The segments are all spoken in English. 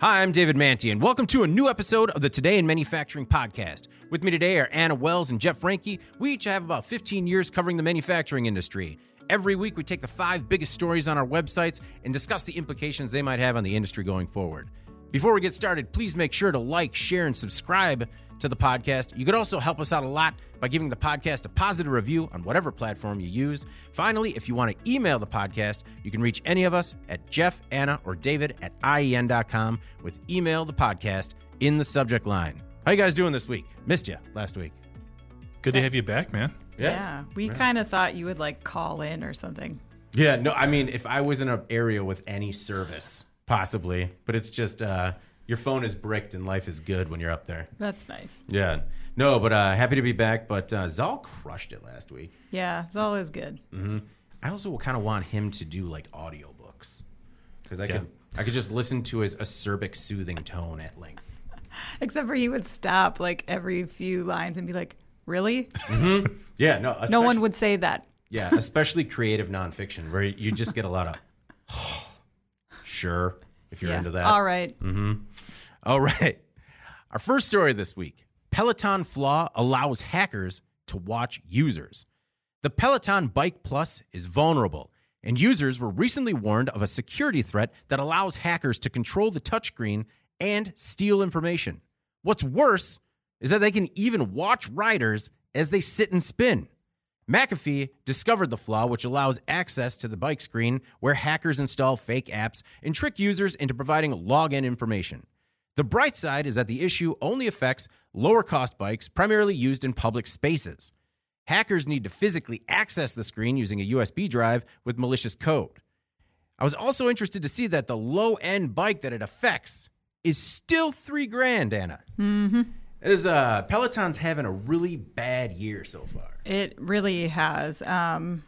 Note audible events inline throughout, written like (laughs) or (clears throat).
Hi, I'm David Mantey, and welcome to a new episode of the Today in Manufacturing podcast. With me today are Anna Wells and Jeff Reinke. We each have about 15 years covering the manufacturing industry. Every week, we take the five biggest stories on our websites and discuss the implications they might have on the industry going forward. Before we get started, please make sure to like, share, and subscribe to the podcast. You could also help us out a lot by giving the podcast a positive review on whatever platform you use. Finally, if you want to email the podcast, you can reach any of us at Jeff, Anna, or David at IEN.com with email the podcast in the subject line. How you guys doing this week? Missed you last week. Good to have you back, man. Yeah, we kind of thought you would like call in or something. Yeah, no, I mean, if I was in an area with any service, possibly, but it's just uh, your phone is bricked and life is good when you're up there. That's nice. Yeah, no, but uh, happy to be back. But uh, Zal crushed it last week. Yeah, Zal is good. I also kind of want him to do like audiobooks because I Yeah. could I could just listen to his acerbic, soothing tone at length. (laughs) Except for he would stop like every few lines and be like, "Really? Yeah, no, No one would say that." Yeah, especially creative nonfiction where you just get a lot of (sighs) sure if you're yeah. into that. All right. Mm-hmm. All right. (laughs) Our first story this week Peloton flaw allows hackers to watch users. The Peloton Bike Plus is vulnerable, and users were recently warned of a security threat that allows hackers to control the touchscreen and steal information. What's worse is that they can even watch riders as they sit and spin. McAfee discovered the flaw, which allows access to the bike screen where hackers install fake apps and trick users into providing login information. The bright side is that the issue only affects lower cost bikes primarily used in public spaces. Hackers need to physically access the screen using a USB drive with malicious code. I was also interested to see that the low end bike that it affects is still three grand, Anna. Mm-hmm. It is uh Peloton's having a really bad year so far. It really has. Um,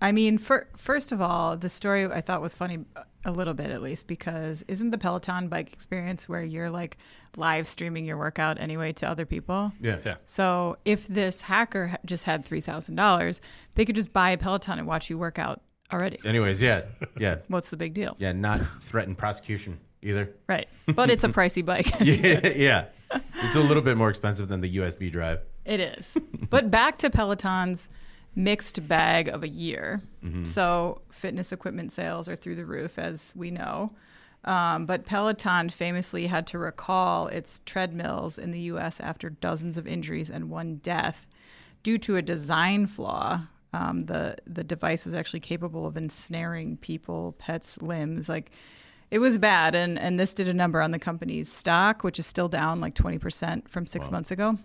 I mean, for, first of all, the story I thought was funny a little bit at least because isn't the Peloton bike experience where you're like live streaming your workout anyway to other people? Yeah. Yeah. So if this hacker just had three thousand dollars, they could just buy a Peloton and watch you work out already. Anyways, yeah. Yeah. (laughs) What's the big deal? Yeah, not threaten prosecution either. Right. But it's a pricey bike. as you said. yeah. yeah. It's a little bit more expensive than the USB drive. It is. but back to Peloton's mixed bag of a year. So fitness equipment sales are through the roof, as we know. Um, but Peloton famously had to recall its treadmills in the U.S. after dozens of injuries and one death due to a design flaw. Um, the the device was actually capable of ensnaring people, pets' limbs. Like it was bad, and and this did a number on the company's stock, which is still down like twenty percent from six months ago.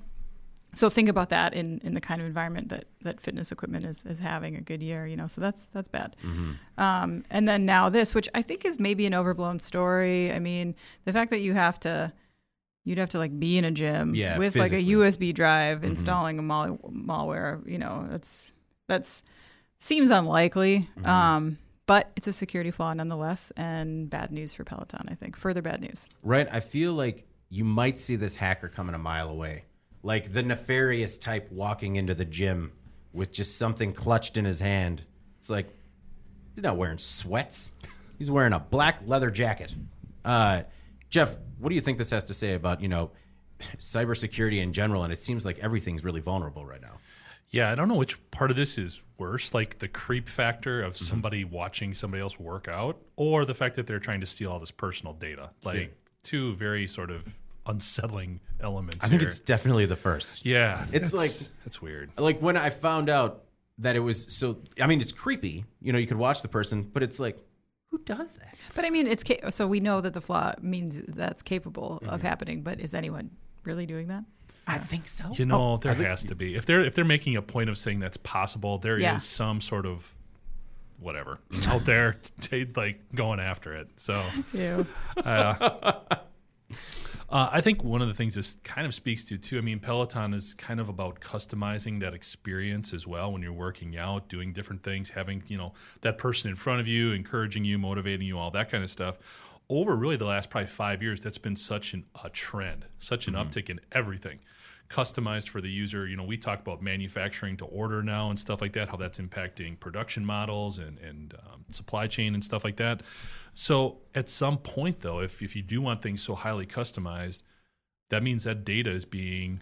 So think about that in, in the kind of environment that, that fitness equipment is, is having a good year, you know. So that's that's bad. Um, and then now this, which I think is maybe an overblown story. I mean, the fact that you have to you'd have to like be in a gym Yeah, with like a. USB drive installing a mal- malware, you know, that's that's seems unlikely. Um, but it's a security flaw nonetheless, and bad news for Peloton. I think further bad news. Right? I feel like you might see this hacker coming a mile away. Like the nefarious type walking into the gym with just something clutched in his hand. It's like he's not wearing sweats. He's wearing a black leather jacket. Uh, Jeff, what do you think this has to say about, you know, (laughs) cybersecurity in general? And it seems like everything's really vulnerable right now. Yeah, I don't know which part of this is worse, like the creep factor Mm-hmm. of somebody watching somebody else work out, or the fact that they're trying to steal all this personal data. Like Yeah. two very sort of unsettling elements. I think here. it's definitely the first. yeah, It's like it's weird. like when I found out that it was so. I mean, it's creepy. You know, you could watch the person, but it's like, who does that? But I mean, it's ca- so we know that the flaw means that's capable of happening. But is anyone really doing that? I think so. You know, Oh, there I think- has to be. If they're if they're making a point of saying that's possible, there is Yeah. some sort of whatever out there (laughs) t- like going after it. So yeah. Uh, I think one of the things this kind of speaks to too. I mean, Peloton is kind of about customizing that experience as well when you're working out, doing different things, having you know that person in front of you, encouraging you, motivating you, all that kind of stuff. Over really the last probably five years, that's been such an, a trend, such an uptick in everything. Customized for the user. You know, we talk about manufacturing to order now and stuff like that, how that's impacting production models and, and um, supply chain and stuff like that. So at some point, though, if, if you do want things so highly customized, that means that data is being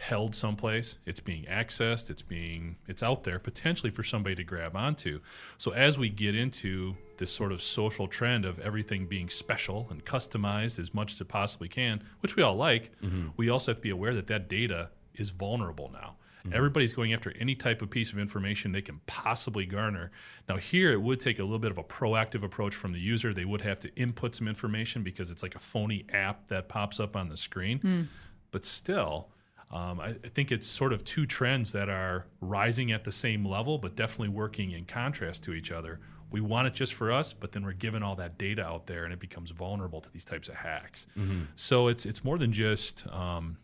held someplace it's being accessed it's being it's out there potentially for somebody to grab onto so as we get into this sort of social trend of everything being special and customized as much as it possibly can which we all like mm-hmm. we also have to be aware that that data is vulnerable now mm-hmm. everybody's going after any type of piece of information they can possibly garner now here it would take a little bit of a proactive approach from the user they would have to input some information because it's like a phony app that pops up on the screen mm. but still um, I, I, think it's sort of two trends that are rising at the same level, but definitely working in contrast to each other. We want it just for us, but then we're given all that data out there, and it becomes vulnerable to these types of hacks. Mm-hmm. So it's it's more than just um,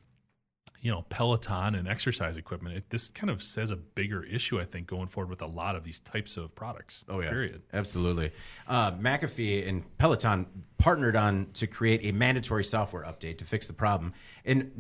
you know Peloton and exercise equipment. It, this kind of says a bigger issue, I think, going forward with a lot of these types of products. Oh yeah, period. Absolutely. Uh, McAfee and Peloton partnered on to create a mandatory software update to fix the problem. And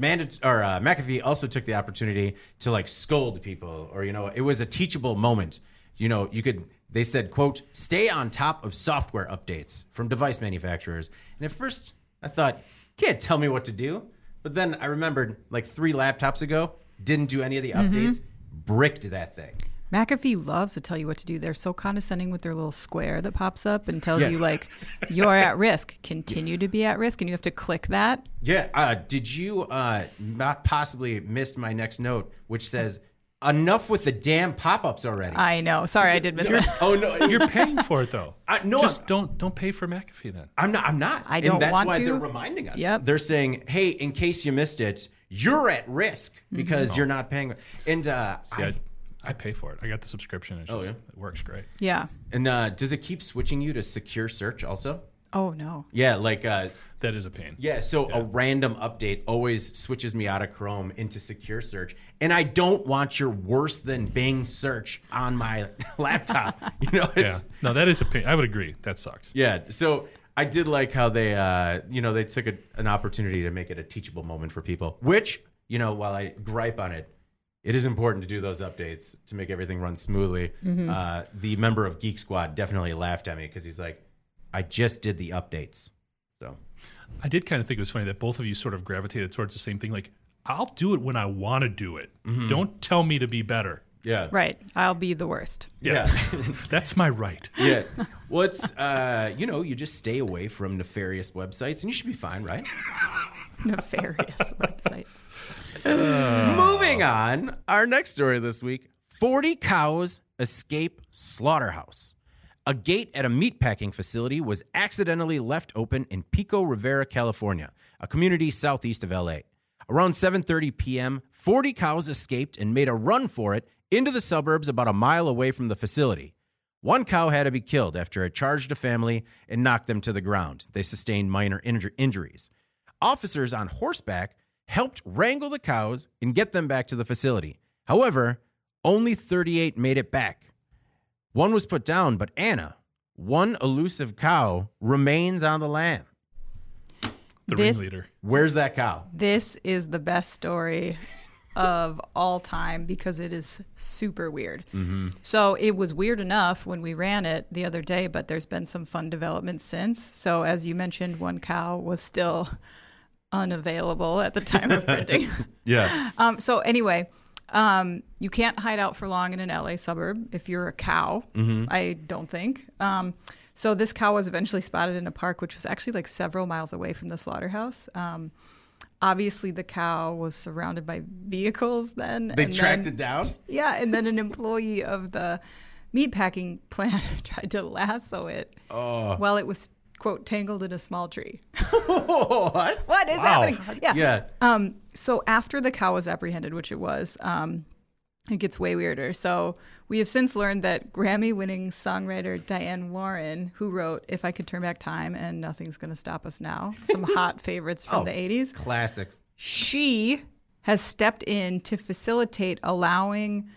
or uh, McAfee also took the opportunity to like scold people, or you know, it was a teachable moment. You know, you could. They said, "quote Stay on top of software updates from device manufacturers." And at first, I thought, "Can't tell me what to do." But then I remembered like three laptops ago, didn't do any of the mm-hmm. updates, bricked that thing. McAfee loves to tell you what to do. They're so condescending with their little square that pops up and tells yeah. you like (laughs) you're at risk. Continue to be at risk, and you have to click that. Yeah. Uh, did you uh, not possibly missed my next note, which says enough with the damn pop-ups already. I know. Sorry, I did miss it. oh no, you're paying for it though. (laughs) I, no, just I'm, don't don't pay for McAfee then. I'm not. I'm not. I don't and that's want why to. they're reminding us. Yep. They're saying, hey, in case you missed it, you're at risk mm-hmm. because mm-hmm. you're not paying. And uh, See, I, I, I, pay for it. I got the subscription. It's oh just, yeah, it works great. Yeah. And uh, does it keep switching you to secure search also? Oh no. Yeah, like uh, that is a pain. Yeah, so yeah. a random update always switches me out of Chrome into secure search, and I don't want your worse than Bing search on my (laughs) laptop. (laughs) You know, yeah. No, that is a pain. I would agree. That sucks. Yeah. So I did like how they, uh, you know, they took a, an opportunity to make it a teachable moment for people. Which, you know, while I gripe on it, it is important to do those updates to make everything run smoothly. Mm-hmm. Uh, the member of Geek Squad definitely laughed at me because he's like, I just did the updates. So I did kind of think it was funny that both of you sort of gravitated towards the same thing. Like, I'll do it when I want to do it. Mm-hmm. Don't tell me to be better. Yeah. Right. I'll be the worst. Yeah. yeah. (laughs) That's my right. Yeah. Well, it's, uh, you know, you just stay away from nefarious websites and you should be fine, right? (laughs) nefarious (laughs) websites. Uh. Moving on. Our next story this week 40 cows escape slaughterhouse. A gate at a meatpacking facility was accidentally left open in Pico Rivera, California, a community southeast of LA. Around 7:30 p.m., 40 cows escaped and made a run for it into the suburbs about a mile away from the facility. One cow had to be killed after it charged a family and knocked them to the ground. They sustained minor inju- injuries. Officers on horseback helped wrangle the cows and get them back to the facility. However, only 38 made it back. One was put down, but Anna, one elusive cow, remains on the land. The this, ringleader. Where's that cow? This is the best story (laughs) of all time because it is super weird. Mm-hmm. So it was weird enough when we ran it the other day, but there's been some fun developments since. So as you mentioned, one cow was still (laughs) unavailable at the time of (laughs) printing. yeah. Um, so anyway, um, you can't hide out for long in an LA suburb if you're a cow. Mm-hmm. I don't think. Um, so this cow was eventually spotted in a park, which was actually like several miles away from the slaughterhouse. Um, obviously, the cow was surrounded by vehicles. Then they tracked then, it down. Yeah, and then an employee of the meatpacking (laughs) plant (laughs) tried to lasso it oh. while it was quote tangled in a small tree. (laughs) what? What is wow. happening? Yeah. Yeah. Um, so after the cow was apprehended, which it was, um, it gets way weirder. So we have since learned that Grammy-winning songwriter Diane Warren, who wrote "If I Could Turn Back Time" and "Nothing's Gonna Stop Us Now," some (laughs) hot favorites from oh, the '80s, classics. She has stepped in to facilitate allowing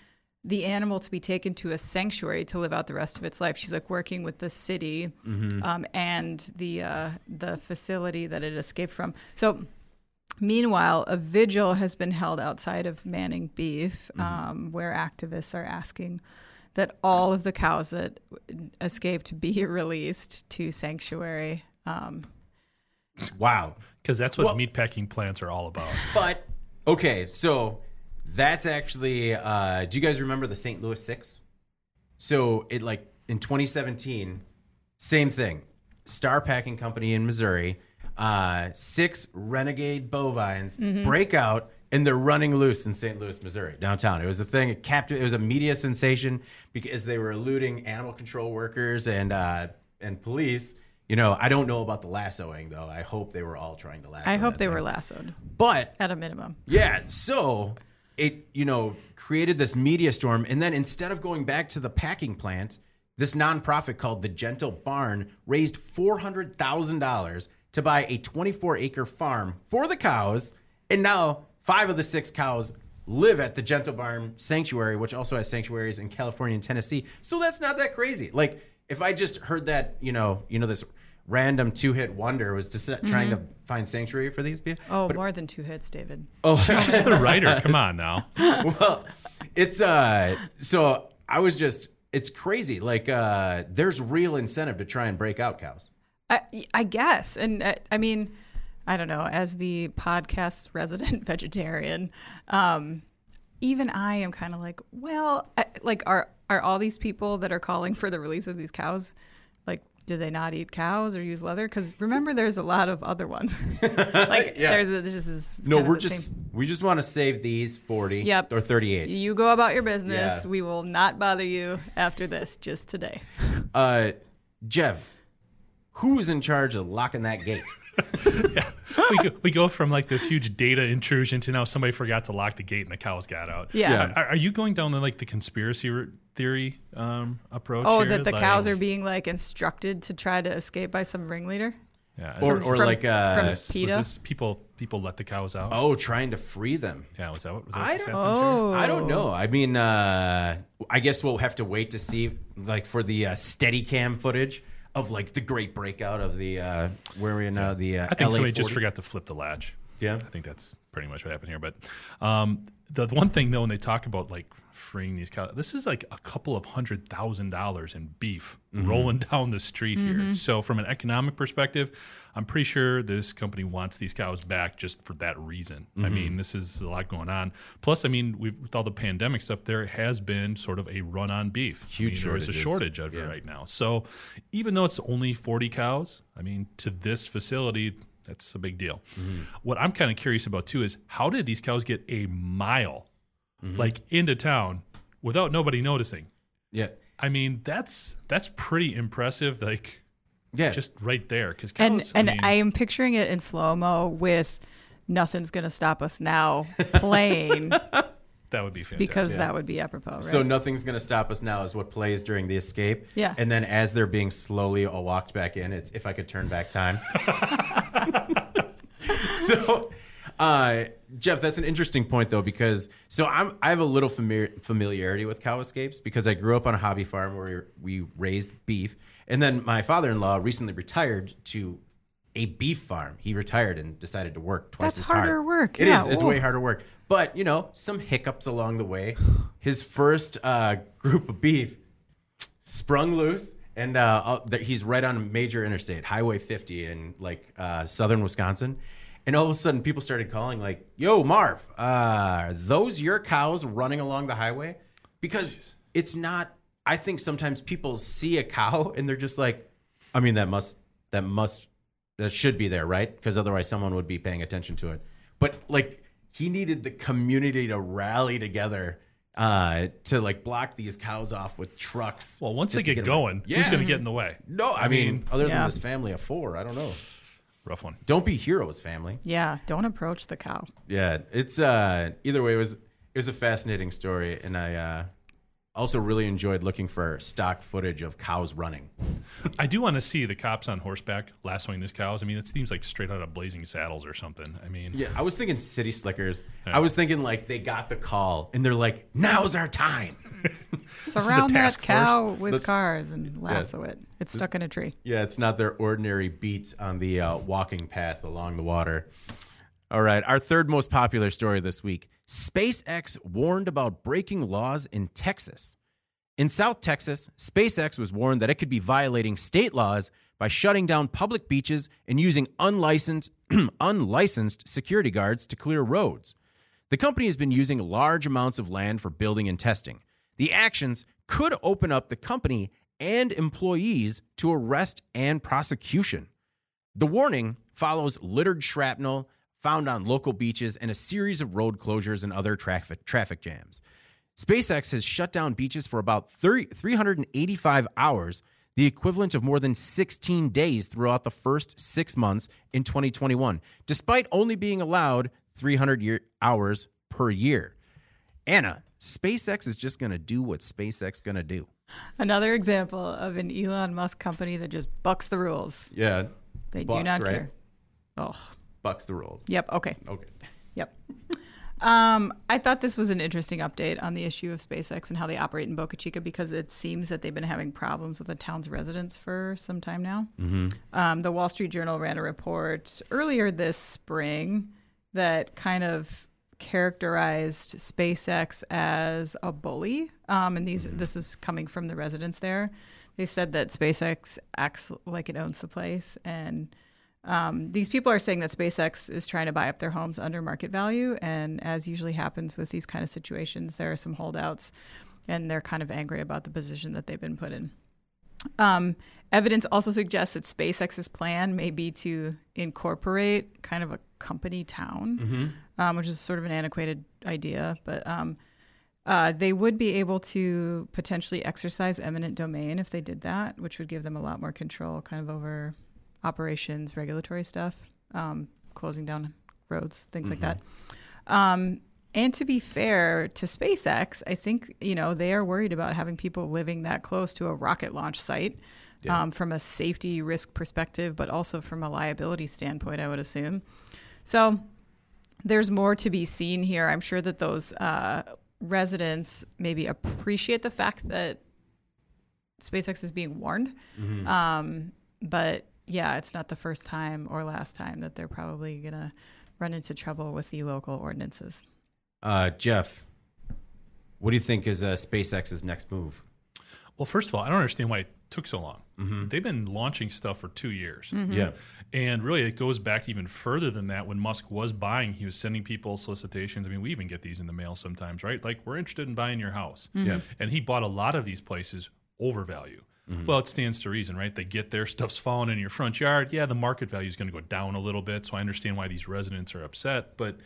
the animal to be taken to a sanctuary to live out the rest of its life. She's like working with the city mm-hmm. um, and the uh, the facility that it escaped from. So Meanwhile, a vigil has been held outside of Manning Beef, um, where activists are asking that all of the cows that escaped be (laughs) released to sanctuary. Um, Wow. Because that's what Well- meatpacking plants are all about. But okay, so that's actually. Uh, do you guys remember the St. Louis Six? So it like in 2017, same thing. Star Packing Company in Missouri, uh, six renegade bovines break out and they're running loose in St. Louis, Missouri, downtown. It was a thing. It captured. It was a media sensation because they were eluding animal control workers and uh, and police. You know, I don't know about the lassoing though. I hope they were all trying to lasso. I hope they thing. were lassoed But at a minimum. yeah, so it you know created this media storm, and then instead of going back to the packing plant, this nonprofit called the Gentle Barn raised four hundred thousand dollars to buy a twenty-four acre farm for the cows, and now five of the six cows live at the Gentle Barn Sanctuary, which also has sanctuaries in California and Tennessee. So that's not that crazy. Like if I just heard that, you know, you know this random two-hit wonder was just trying to find sanctuary for these people. Oh, more than two hits, David. Oh, (laughs) Just the writer. Come on now. (laughs) well, it's uh so I was just it's crazy. Like uh there's real incentive to try and break out cows. I, I guess. And uh, I mean, I don't know, as the podcast's (laughs) resident vegetarian, um, even I am kind of like, well, I, like, are, are all these people that are calling for the release of these cows, like, do they not eat cows or use leather? Because remember, there's a lot of other ones. (laughs) like, Yeah. there's, a, there's just this. No, we're just same- we just want to save these 40 Yep. or 38. You go about your business. Yeah. We will not bother you after this, just today. Uh Jeff, who's in charge of locking that gate? (laughs) yeah. we go, we go from like this huge data intrusion to now somebody forgot to lock the gate and the cows got out. Yeah. Yeah. Are, are you going down the like the conspiracy theory um, approach? Oh, here? that the Like- cows are being like instructed to try to escape by some ringleader? Yeah. Or was or from- like uh from- this, was PETA? this people people let the cows out? oh, trying to free them. Yeah, was that what was that I don't- Oh. I don't know. I mean, uh, I guess we'll have to wait to see, like, for the uh, steady cam footage of like the great breakout of the uh, where we now the uh, I think LA somebody just forgot to flip the latch. Yeah. I think that's pretty much what happened here. But um, the one thing though, when they talk about like freeing these cows, this is like a couple of hundred thousand dollars in beef Mm-hmm. rolling down the street here. So from an economic perspective, I'm pretty sure this company wants these cows back just for that reason. Mm-hmm. I mean, this is a lot going on. Plus, I mean, we've, with all the pandemic stuff, there has been sort of a run on beef. I Huge mean, there is a shortage of Yeah. it right now. So even though it's only 40 cows, I mean, to this facility, that's a big deal. Mm-hmm. What I'm kind of curious about too is how did these cows get a mile, Mm-hmm. like into town, without nobody noticing? Yeah, I mean, that's that's pretty impressive. Like yeah. just right there, because and cows. and I, mean, I am picturing it in slow mo with "Nothing's Gonna Stop Us Now" playing (laughs) that would be fantastic. because that would be apropos, right? So nothing's gonna stop us now is what plays during the escape. Yeah. and then as they're being slowly all walked back in, it's if I could turn back time. (laughs) (laughs) so, uh, Jeff, that's an interesting point though because so I'm I have a little familiar, familiarity with cow escapes because I grew up on a hobby farm where we raised beef, and then my father-in-law recently retired to a beef farm. He retired and decided to work twice That's as hard. harder work. It is. Yeah, It's whoa. way harder work. But you know, some hiccups along the way. His first uh, (laughs) group of beef sprung loose, and uh, he's right on a major interstate, Highway 50 in like uh, southern Wisconsin. And all of a sudden, people started calling like, "Yo, Marv, uh, are those your cows running along the highway?" Because it's not. I think sometimes people see a cow and they're just like, "I mean, that must that must that should be there, right? Because otherwise, someone would be paying attention to it." But like, he needed the community to rally together uh, to like block these cows off with trucks. well, once they to get going, yeah. who's going to get in the way? No, I, mean, other Yeah. than this family of four, I don't know. Rough one. Don't be heroes, family. yeah, don't approach the cow. Yeah, it's uh either way it was it was a fascinating story and I uh also really enjoyed looking for stock footage of cows running. I do want to see the cops on horseback lassoing these cows. I mean, it seems like straight out of Blazing Saddles or something. I mean, Yeah, I was thinking city slickers. I was thinking like they got the call and they're like, "Now's our time." (laughs) Surround that task cow with Let's- cars and lasso it. It's stuck in a tree. Yeah, it's not their ordinary beat on the uh, walking path along the water. All right, our third most popular story this week SpaceX warned about breaking laws in Texas. In South Texas, SpaceX was warned that it could be violating state laws by shutting down public beaches and using unlicensed, (clears throat) unlicensed security guards to clear roads. The company has been using large amounts of land for building and testing. The actions could open up the company and employees to arrest and prosecution. The warning follows littered shrapnel found on local beaches and a series of road closures and other traffic, traffic jams. SpaceX has shut down beaches for about 30, 385 hours, the equivalent of more than 16 days throughout the first six months in 2021, despite only being allowed 300 year, hours per year. Anna, SpaceX is just going to do what SpaceX going to do. Another example of an Elon Musk company that just bucks the rules. Yeah. They Bucks, do not right? care. Oh, Bucks the rules. yep. Okay. Okay. Yep. Um, I thought this was an interesting update on the issue of SpaceX and how they operate in Boca Chica because it seems that they've been having problems with the town's residents for some time now. Um, the Wall Street Journal ran a report earlier this spring that kind of characterized SpaceX as a bully. Um, and these this is coming from the residents there. They said that SpaceX acts like it owns the place and um, these people are saying that SpaceX is trying to buy up their homes under market value, and as usually happens with these kind of situations, there are some holdouts, and they're kind of angry about the position that they've been put in. Um, evidence also suggests that SpaceX's plan may be to incorporate kind of a company town, um, which is sort of an antiquated idea, but um, uh, they would be able to potentially exercise eminent domain if they did that, which would give them a lot more control, kind of over operations, regulatory stuff, um, closing down roads, things like that. Um, and to be fair to SpaceX, I think you know they are worried about having people living that close to a rocket launch site. Um, from a safety risk perspective, but also from a liability standpoint, I would assume. So there's more to be seen here. I'm sure that those uh, residents maybe appreciate the fact that SpaceX is being warned. Um, but yeah, it's not the first time or last time that they're probably going to run into trouble with the local ordinances. Uh, Jeff, what do you think is uh, SpaceX's next move? Well, first of all, I don't understand why it took so long. They've been launching stuff for two years. Yeah. And really, it goes back even further than that. When Musk was buying, he was sending people solicitations. I mean, we even get these in the mail sometimes, right? Like, we're interested in buying your house. Yeah. And he bought a lot of these places over value. Well, it stands to reason, right? They get their stuff's falling in your front yard. Yeah, the market value is going to go down a little bit. So I understand why these residents are upset. But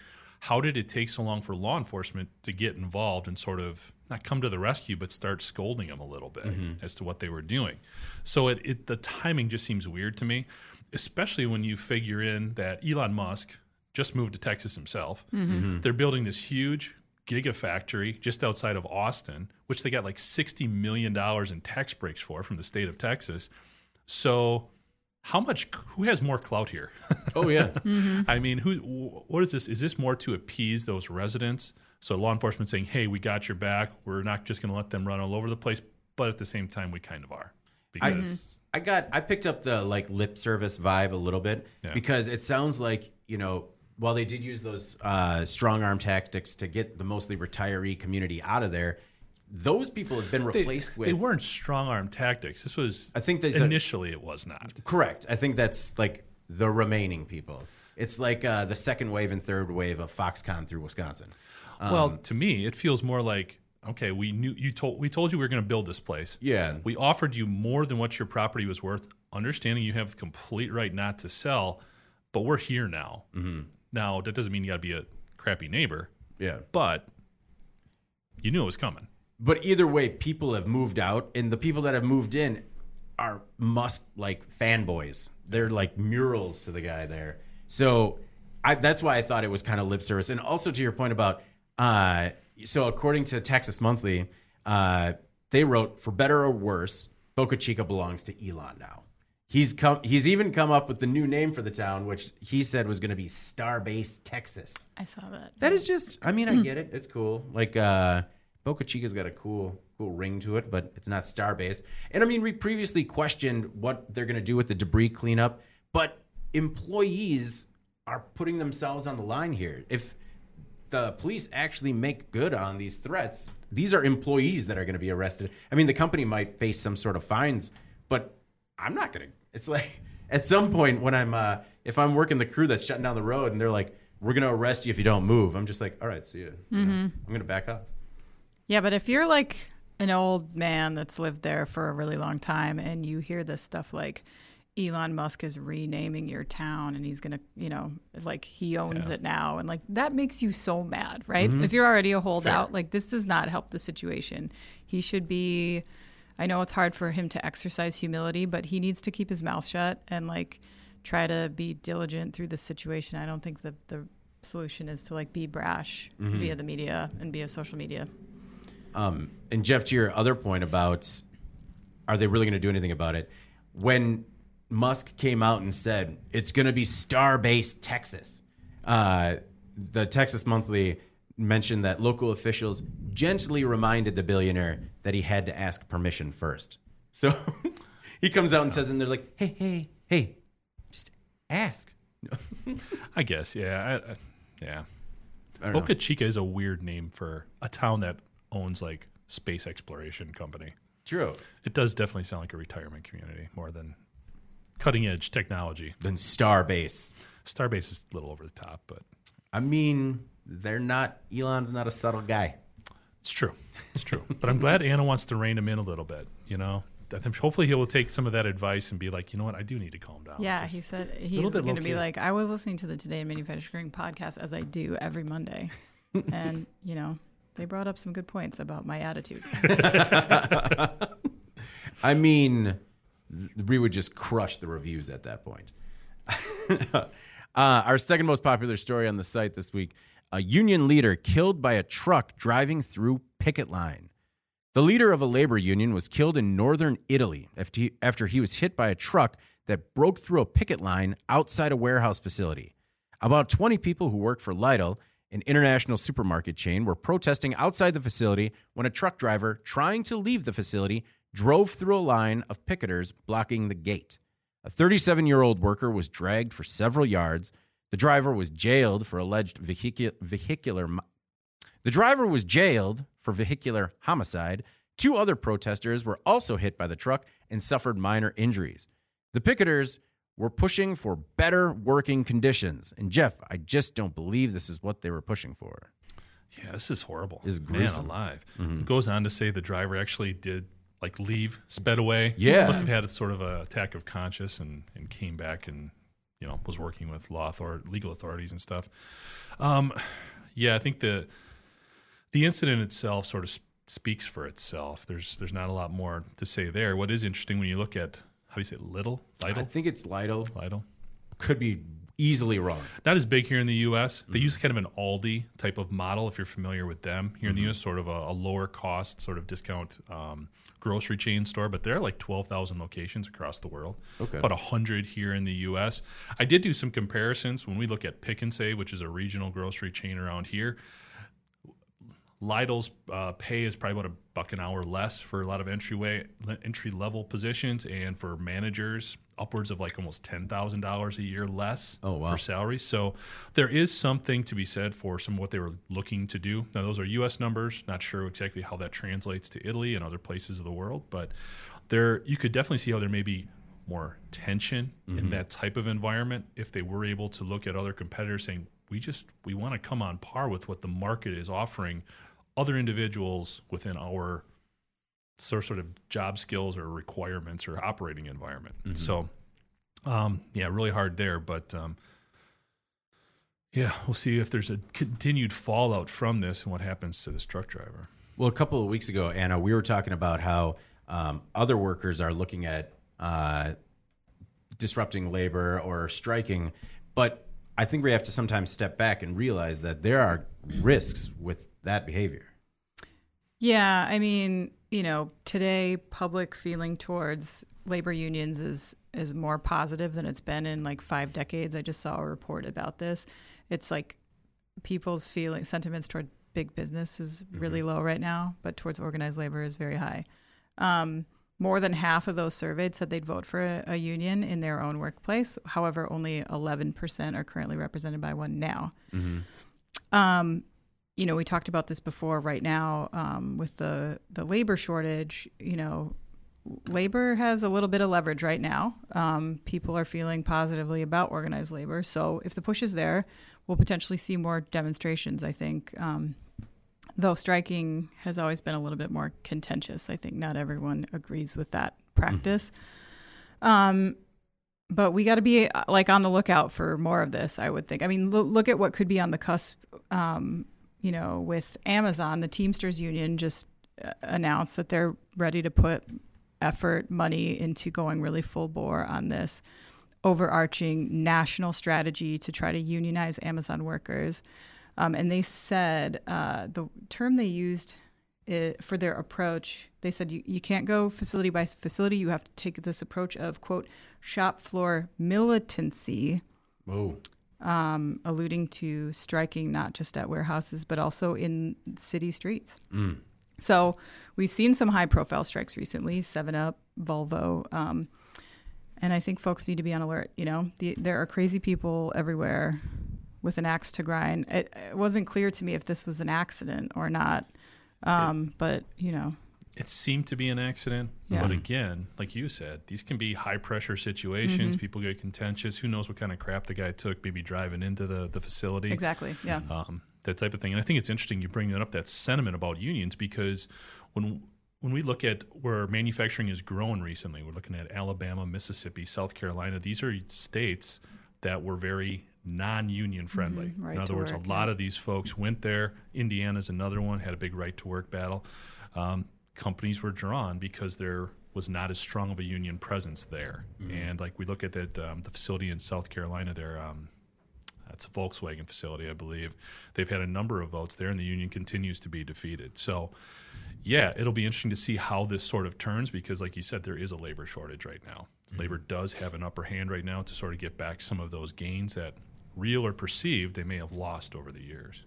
how did it take so long for law enforcement to get involved and sort of not come to the rescue, but start scolding them a little bit mm-hmm. as to what they were doing? So it, it the timing just seems weird to me, especially when you figure in that Elon Musk just moved to Texas himself. Mm-hmm. They're building this huge gigafactory just outside of Austin, which they got like $60 million in tax breaks for from the state of Texas. So, how much, who has more clout here? (laughs) Oh yeah. (laughs) I mean, who? What is this? Is this more to appease those residents? So law enforcement saying, "Hey, we got your back. We're not just going to let them run all over the place." But at the same time, we kind of are because I got I picked up the like lip service vibe a little bit Yeah. because it sounds like you know while they did use those uh, strong arm tactics to get the mostly retiree community out of there, those people have been they, replaced with they weren't strong arm tactics. This was, I think they said- initially it was not. correct. I think that's like the remaining people. It's like uh, the second wave and third wave of Foxconn through Wisconsin. well, to me, it feels more like okay, we knew you told we told you we were going to build this place. Yeah. We offered you more than what your property was worth, understanding you have complete right not to sell, but we're here now. Mm-hmm. Now that doesn't mean you got to be a crappy neighbor, Yeah. but you knew it was coming. But either way, people have moved out, and the people that have moved in are Musk like fanboys. They're like murals to the guy there. So I, that's why I thought it was kind of lip service. And also to your point about, uh, so according to Texas Monthly, uh, they wrote, "For better or worse, Boca Chica belongs to Elon now." He's come. He's even come up with the new name for the town, which he said was going to be Starbase Texas. I saw that. That is just. I mean, I get it. It's cool. Like uh, Boca Chica's got a cool, cool ring to it, but it's not Starbase. And I mean, we previously questioned what they're going to do with the debris cleanup, but employees are putting themselves on the line here. If the police actually make good on these threats, these are employees that are going to be arrested. I mean, the company might face some sort of fines, but I'm not going to. It's like (laughs) at some point when I'm, uh, if I'm working the crew that's shutting down the road and they're like, we're going to arrest you if you don't move, I'm just like, all right, see you. you know, I'm going to back up. Yeah, but if you're like an old man that's lived there for a really long time and you hear this stuff like Elon Musk is renaming your town and he's going to, you know, like he owns Yeah. it now and like that makes you so mad, right? If you're already a holdout, Fair. like this does not help the situation. He should be I know it's hard for him to exercise humility, but he needs to keep his mouth shut and like try to be diligent through this situation. I don't think the the solution is to like be brash via the media and via social media. Um, and Jeff, to your other point about are they really going to do anything about it? When Musk came out and said it's going to be Starbase Texas, uh, the Texas Monthly mentioned that local officials gently reminded the billionaire that he had to ask permission first. (laughs) So he comes out and says, and they're like, hey, hey, hey, just ask. (laughs) I guess, yeah, I, I, yeah. I don't know. Boca Chica is a weird name for a town that owns like space exploration company. True. It does definitely sound like a retirement community more than cutting edge technology. Than star base. Starbase is a little over the top, but I mean, they're not, Elon's not a subtle guy. it's true. It's true. but I'm glad Anna wants to rein him in a little bit. You know, I think hopefully he will take some of that advice and be like, you know what, I do need to calm down. Yeah, Just- he said he's going to be like, I was listening to the Today in Manufacturing podcast as I do every Monday. (laughs) and, you know, they brought up some good points about my attitude. (laughs) I mean, we would just crush the reviews at that point. (laughs) uh, our second most popular story on the site this week a union leader killed by a truck driving through picket line. The leader of a labor union was killed in northern Italy after he, was hit by a truck that broke through a picket line outside a warehouse facility. About 20 people who work for Lidl, an international supermarket chain, were protesting outside the facility when a truck driver trying to leave the facility drove through a line of picketers blocking the gate. A 37 year old worker was dragged for several yards. The driver was jailed for alleged vehicu- vehicular. The driver was jailed for vehicular homicide. Two other protesters were also hit by the truck and suffered minor injuries. The picketers were pushing for better working conditions. And Jeff, I just don't believe this is what they were pushing for. Yeah, this is horrible. It's Man gruesome. alive. Mm-hmm. It goes on to say the driver actually did like leave, sped away. Yeah. must have had a sort of a attack of conscience and and came back and you know was working with law author legal authorities and stuff. Um, yeah, I think the the incident itself sort of speaks for itself. There's there's not a lot more to say there. What is interesting when you look at how do you say it? little I think it's Lidl. Lidl Could be easily wrong. not as big here in the U.S. They use kind of an Aldi type of model, if you're familiar with them. Here in the U.S., sort of a, a lower cost, sort of discount um, grocery chain store, but there are like 12,000 locations across the world. Okay. About 100 here in the U.S. I did do some comparisons when we look at Pick and Save, which is a regional grocery chain around here. Lidl's uh, pay is probably about a buck an hour less for a lot of entryway entry level positions, and for managers, upwards of like almost ten thousand dollars a year less Oh, wow. for salaries. So there is something to be said for some of what they were looking to do. Now those are U.S. numbers. Not sure exactly how that translates to Italy and other places of the world, but there you could definitely see how there may be more tension in that type of environment if they were able to look at other competitors saying we just we want to come on par with what the market is offering other individuals within our sort of job skills or requirements or operating environment. So, um, yeah, really hard there. But um, yeah, we'll see if there's a continued fallout from this and what happens to this truck driver. Well, a couple of weeks ago, Anna, we were talking about how um, other workers are looking at uh, disrupting labor or striking, but I think we have to sometimes step back and realize that there are risks with that behavior. Yeah, I mean, you know, today public feeling towards labor unions is is more positive than it's been in like 5 decades. I just saw a report about this. It's like people's feeling sentiments toward big business is really low right now, but towards organized labor is very high. Um, more than half of those surveyed said they'd vote for a, a union in their own workplace. However, only 11% are currently represented by one now. Um, you know, we talked about this before. Right now, um, with the the labor shortage, you know, labor has a little bit of leverage right now. Um, people are feeling positively about organized labor. So if the push is there, we'll potentially see more demonstrations. I think. Um, though striking has always been a little bit more contentious. I think not everyone agrees with that practice. Um, but we got to be uh, like on the lookout for more of this. I would think. I mean, lo- look at what could be on the cusp. You know, with Amazon, the Teamsters Union just uh, announced that they're ready to put effort, money into going really full bore on this overarching national strategy to try to unionize Amazon workers. Um, and they said uh, the term they used i for their approach, they said you, you can't go facility by facility. You have to take this approach of, quote, shop floor militancy, Whoa. Um, alluding to striking not just at warehouses, but also in city streets. So we've seen some high profile strikes recently 7 Up, Volvo. Um, and I think folks need to be on alert. You know, the, there are crazy people everywhere with an axe to grind. It, it wasn't clear to me if this was an accident or not. Um, but, you know, It seemed to be an accident, Yeah. but again, like you said, these can be high pressure situations. People get contentious. Who knows what kind of crap the guy took? Maybe driving into the the facility. exactly. Yeah. um, that type of thing. And I think it's interesting you bring that up, that sentiment about unions, because when when we look at where manufacturing has grown recently, we're looking at Alabama, Mississippi, South Carolina. These are states that were very non-union friendly. Mhm, right In other words, work, a lot of these folks went there. Indiana's another one had a big right to work battle. Um, companies were drawn because there was not as strong of a union presence there. And like we look at that, um, the facility in South Carolina, there. Um, that's a Volkswagen facility, I believe. They've had a number of votes there, and the union continues to be defeated. So, yeah, it'll be interesting to see how this sort of turns because, like you said, there is a labor shortage right now. Labor does have an upper hand right now to sort of get back some of those gains that, real or perceived, they may have lost over the years.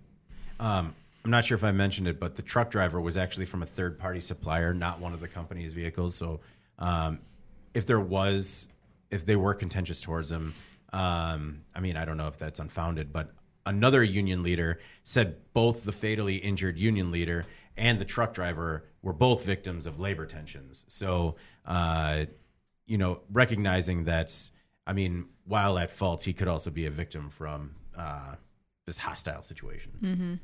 Um, I'm not sure if I mentioned it, but the truck driver was actually from a third party supplier, not one of the company's vehicles. So um, if there was, if they were contentious towards him, um, I mean, I don't know if that's unfounded, but another union leader said both the fatally injured union leader and the truck driver were both victims of labor tensions. So, uh, you know, recognizing that, I mean, while at fault, he could also be a victim from uh, this hostile situation.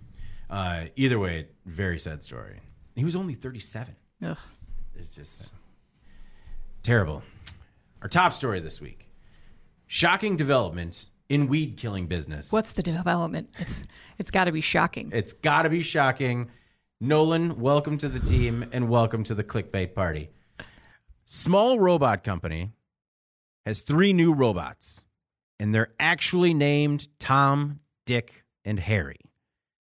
Uh, either way, very sad story. He was only 37. Ugh. It's just terrible. Our top story this week shocking development in weed killing business. What's the development? It's it's got to be shocking. It's got to be shocking. Nolan, welcome to the team and welcome to the clickbait party. Small robot company has three new robots, and they're actually named Tom, Dick, and Harry.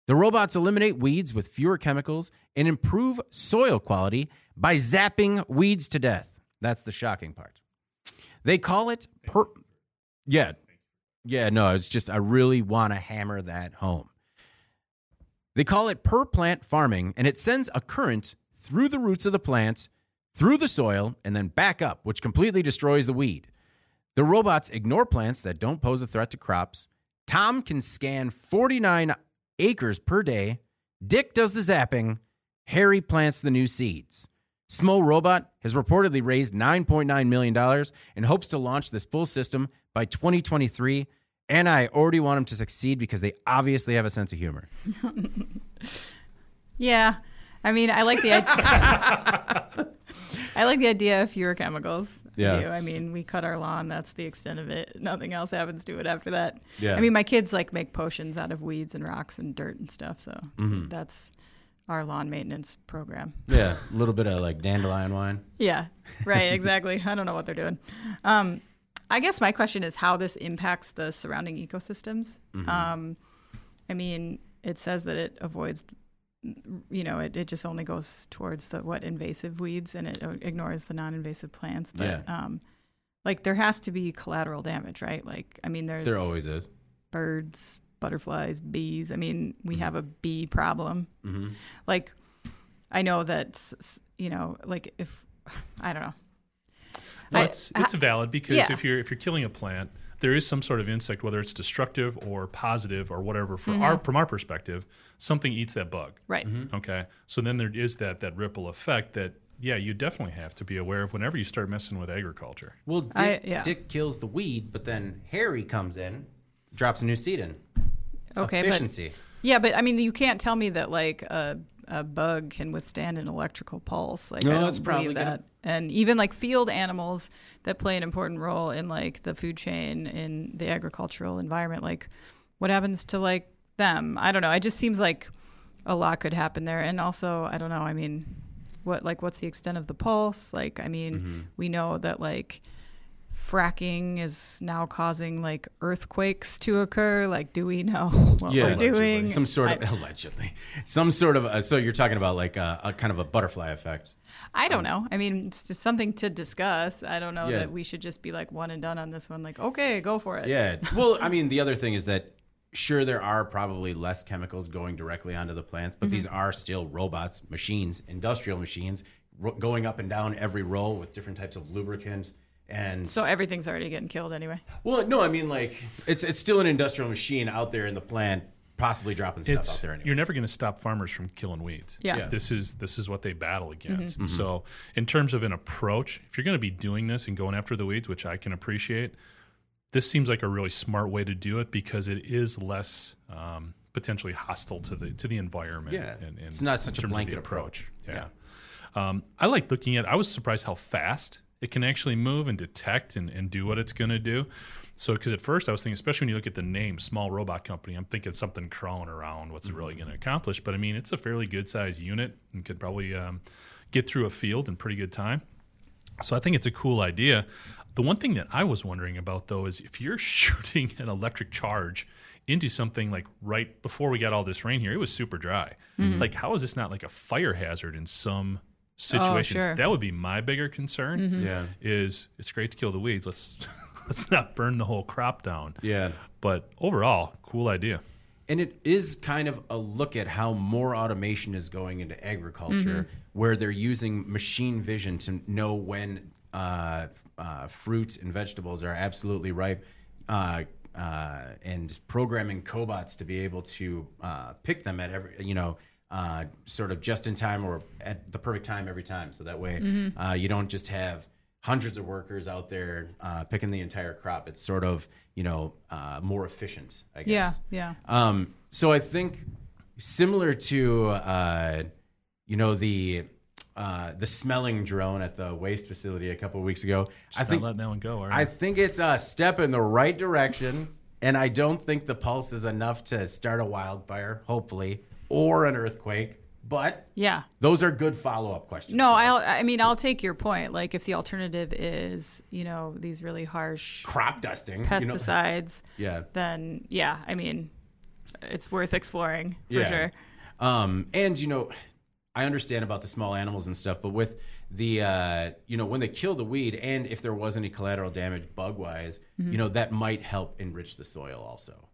The robots eliminate weeds with fewer chemicals and improve soil quality by zapping weeds to death. That's the shocking part. They call it per. Yeah. Yeah, no, it's just, I really want to hammer that home. They call it per plant farming, and it sends a current through the roots of the plant, through the soil, and then back up, which completely destroys the weed. The robots ignore plants that don't pose a threat to crops. Tom can scan 49 acres per day. Dick does the zapping. Harry plants the new seeds. Small Robot has reportedly raised $9.9 million and hopes to launch this full system by 2023. And I already want them to succeed because they obviously have a sense of humor. (laughs) Yeah, I mean, I like the idea. (laughs) I like the idea of fewer chemicals. Yeah. I do. I mean, we cut our lawn. That's the extent of it. Nothing else happens to it after that. Yeah. I mean, my kids like make potions out of weeds and rocks and dirt and stuff. So Mm-hmm. that's our lawn maintenance program. Yeah, (laughs) a little bit of like dandelion wine. Yeah, right, (laughs) exactly. I don't know what they're doing. Um, I guess my question is how this impacts the surrounding ecosystems. Um, I mean, it says that it avoids, you know, it, it just only goes towards the what invasive weeds and it ignores the non-invasive plants. But Yeah. um, like there has to be collateral damage, right? Like, I mean, there's There always is. birds, butterflies, bees. I mean, we have a bee problem. Mm-hmm. Like, I know that you know, like if (sighs) I don't know. No, I- it's it's valid because yeah. if you're if you're killing a plant, there is some sort of insect, whether it's destructive or positive or whatever. For Mm-hmm. our from our perspective, something eats that bug. Right. Okay, so then there is that that ripple effect that yeah, you definitely have to be aware of whenever you start messing with agriculture. Well, Dick, I- yeah. Dick kills the weed, but then Harry comes in, drops a new seed in. Okay, but Efficiency. yeah, but I mean, you can't tell me that like a a bug can withstand an electrical pulse. Like No, I don't it's probably believe gonna- that. And even like field animals that play an important role in like the food chain in the agricultural environment. Like, what happens to like them? I don't know. It just seems like a lot could happen there. And also, I don't know. I mean, what like what's the extent of the pulse? Like, I mean, Mm-hmm. we know that like fracking is now causing like earthquakes to occur. Like, do we know what we're allegedly. doing? Some sort of I, (laughs) allegedly, some sort of. Uh, so you're talking about like a, a kind of a butterfly effect. I don't know. I mean, it's just something to discuss. I don't know Yeah. that we should just be like one and done on this one. Like, okay, go for it. Yeah. (laughs) Well, I mean, the other thing is that sure there are probably less chemicals going directly onto the plants, but these Mm-hmm. are still robots, machines, industrial machines ro- going up and down every row with different types of lubricant and So everything's already getting killed anyway. well, no, I mean like it's it's still an industrial machine out there in the plant, possibly dropping stuff out It's there. Anyway. you're never going to stop farmers from killing weeds. Yeah. Yeah. This is this is what they battle against. Mm-hmm. So, in terms of an approach, if you're going to be doing this and going after the weeds, which I can appreciate, this seems like a really smart way to do it because it is less um, potentially hostile to the to the environment. Yeah. and, and It's not such a in terms of the blanket approach. Yeah. Um, I like looking at. I was surprised how fast it can actually move and detect and, and do what it's going to do. So, because at first I was thinking, especially when you look at the name Small Robot Company, I'm thinking something crawling around. What's it really Mm-hmm. going to accomplish? But I mean, it's a fairly good sized unit and could probably um, get through a field in pretty good time. So I think it's a cool idea. The one thing that I was wondering about though is if you're (laughs) shooting an electric charge into something like right before we got all this rain here, it was super dry. Like how is this not like a fire hazard in some situations? sure. That would be my bigger concern. Yeah. Is it's great to kill the weeds. Let's (laughs) let's not burn the whole crop down. Yeah. But overall, cool idea. And it is kind of a look at how more automation is going into agriculture, where they're using machine vision to know when uh, uh, fruit and vegetables are absolutely ripe, uh, uh, and programming cobots to be able to uh, pick them at every, you know, uh, sort of just in time or at the perfect time every time. So that way, uh, you don't just have hundreds of workers out there uh, picking the entire crop. It's sort of, you know, uh, more efficient, I guess. Yeah, yeah. Um, so I think similar to uh, you know the uh, the smelling drone at the waste facility a couple of weeks ago. I think not letting that one go. All I think it's a step in the right direction, and I don't think the pulse is enough to start a wildfire, hopefully, or an earthquake. But Yeah. those are good follow up questions. No, I'll, I mean, I'll take your point. Like, if the alternative is, you know, these really harsh crop dusting, you know? pesticides, (laughs) Yeah. then yeah, I mean, it's worth exploring for Yeah. sure. Um, and you know, I understand about the small animals and stuff, but with the uh, you know when they kill the weed, and if there was any collateral damage bug wise, you know that might help enrich the soil also,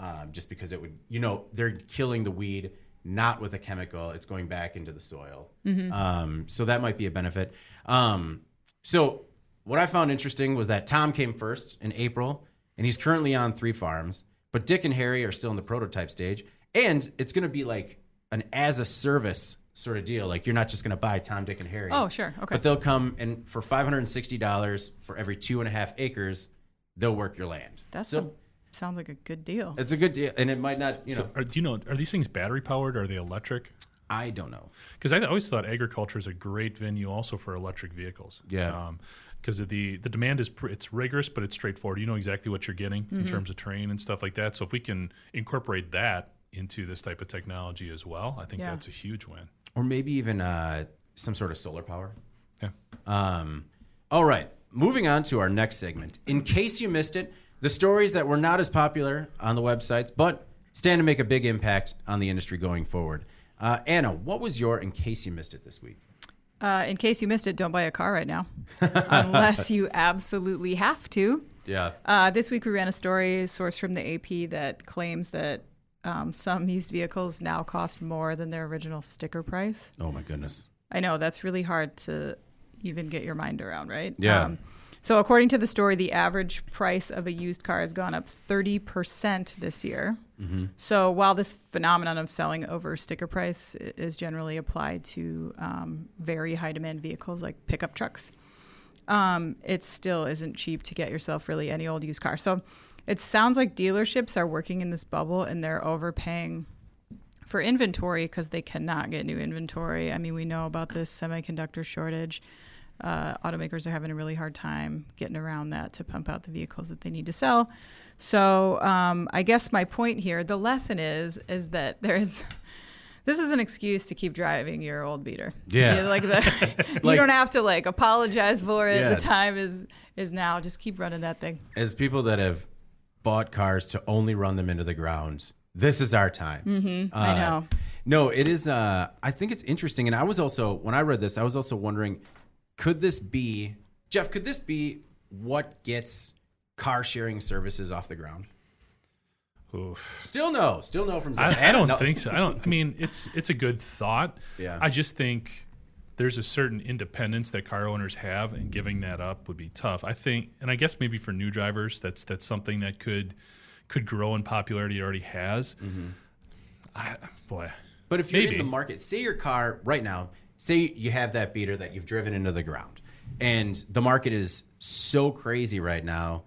um, just because it would you know they're killing the weed not with a chemical, it's going back into the soil, um, so that might be a benefit. Um, so what I found interesting was that Tom came first in April, and he's currently on three farms. But Dick and Harry are still in the prototype stage, and it's going to be like an as a service sort of deal. Like you're not just going to buy Tom, Dick, and Harry. Oh, sure. Okay. But they'll come and for five hundred and sixty dollars for every two and a half acres, they'll work your land. That's so a, sounds like a good deal. it's a good deal, and it might not. You know, are, do you know? Are these things battery powered? Or are they electric? I don't know. Because I always thought agriculture is a great venue also for electric vehicles. Yeah. Because of the the demand is pr- it's rigorous, but it's straightforward. You know exactly what you're getting in terms of terrain and stuff like that. So if we can incorporate that into this type of technology as well, I think Yeah. that's a huge win. Or maybe even uh, some sort of solar power. Yeah. Um, all right, moving on to our next segment. In case you missed it, the stories that were not as popular on the websites, but stand to make a big impact on the industry going forward. Uh, Anna, what was your in case you missed it this week? Uh, in case you missed it, don't buy a car right now, (laughs) unless you absolutely have to. Yeah. Uh, this week we ran a story sourced from the AP that claims that um, some used vehicles now cost more than their original sticker price. Oh my goodness. I know that's really hard to even get your mind around, right? Yeah. So according to the story, the average price of a used car has gone up 30% this year. So while this phenomenon of selling over sticker price is generally applied to um, very high demand vehicles like pickup trucks, um, it still isn't cheap to get yourself really any old used car. So it sounds like dealerships are working in this bubble and they're overpaying for inventory because they cannot get new inventory. I mean, we know about this semiconductor shortage. Uh, automakers are having a really hard time getting around that to pump out the vehicles that they need to sell. So um, I guess my point here, the lesson is, is that there is. (laughs) This is an excuse to keep driving your old beater. Yeah. You- like the, (laughs) you don't have to like apologize for it. Yeah. The time is is now. Just keep running that thing. As people that have bought cars to only run them into the ground, this is our time. Mm-hmm. I know. No, it is. Uh, I think it's interesting, and I was also when I read this, I was also wondering, could this be Jeff? Could this be what gets car sharing services off the ground? Oof. Still no. Still no from Jeff. I, I don't No. think so. I don't. I mean, it's it's a good thought. Yeah. I just think there's a certain independence that car owners have, and giving that up would be tough. I think, and I guess maybe for new drivers, that's that's something that could could grow in popularity. It already has. Mm-hmm. I, boy, But if you're Maybe. in the market, say your car right now, say you have that beater that you've driven into the ground, and the market is so crazy right now.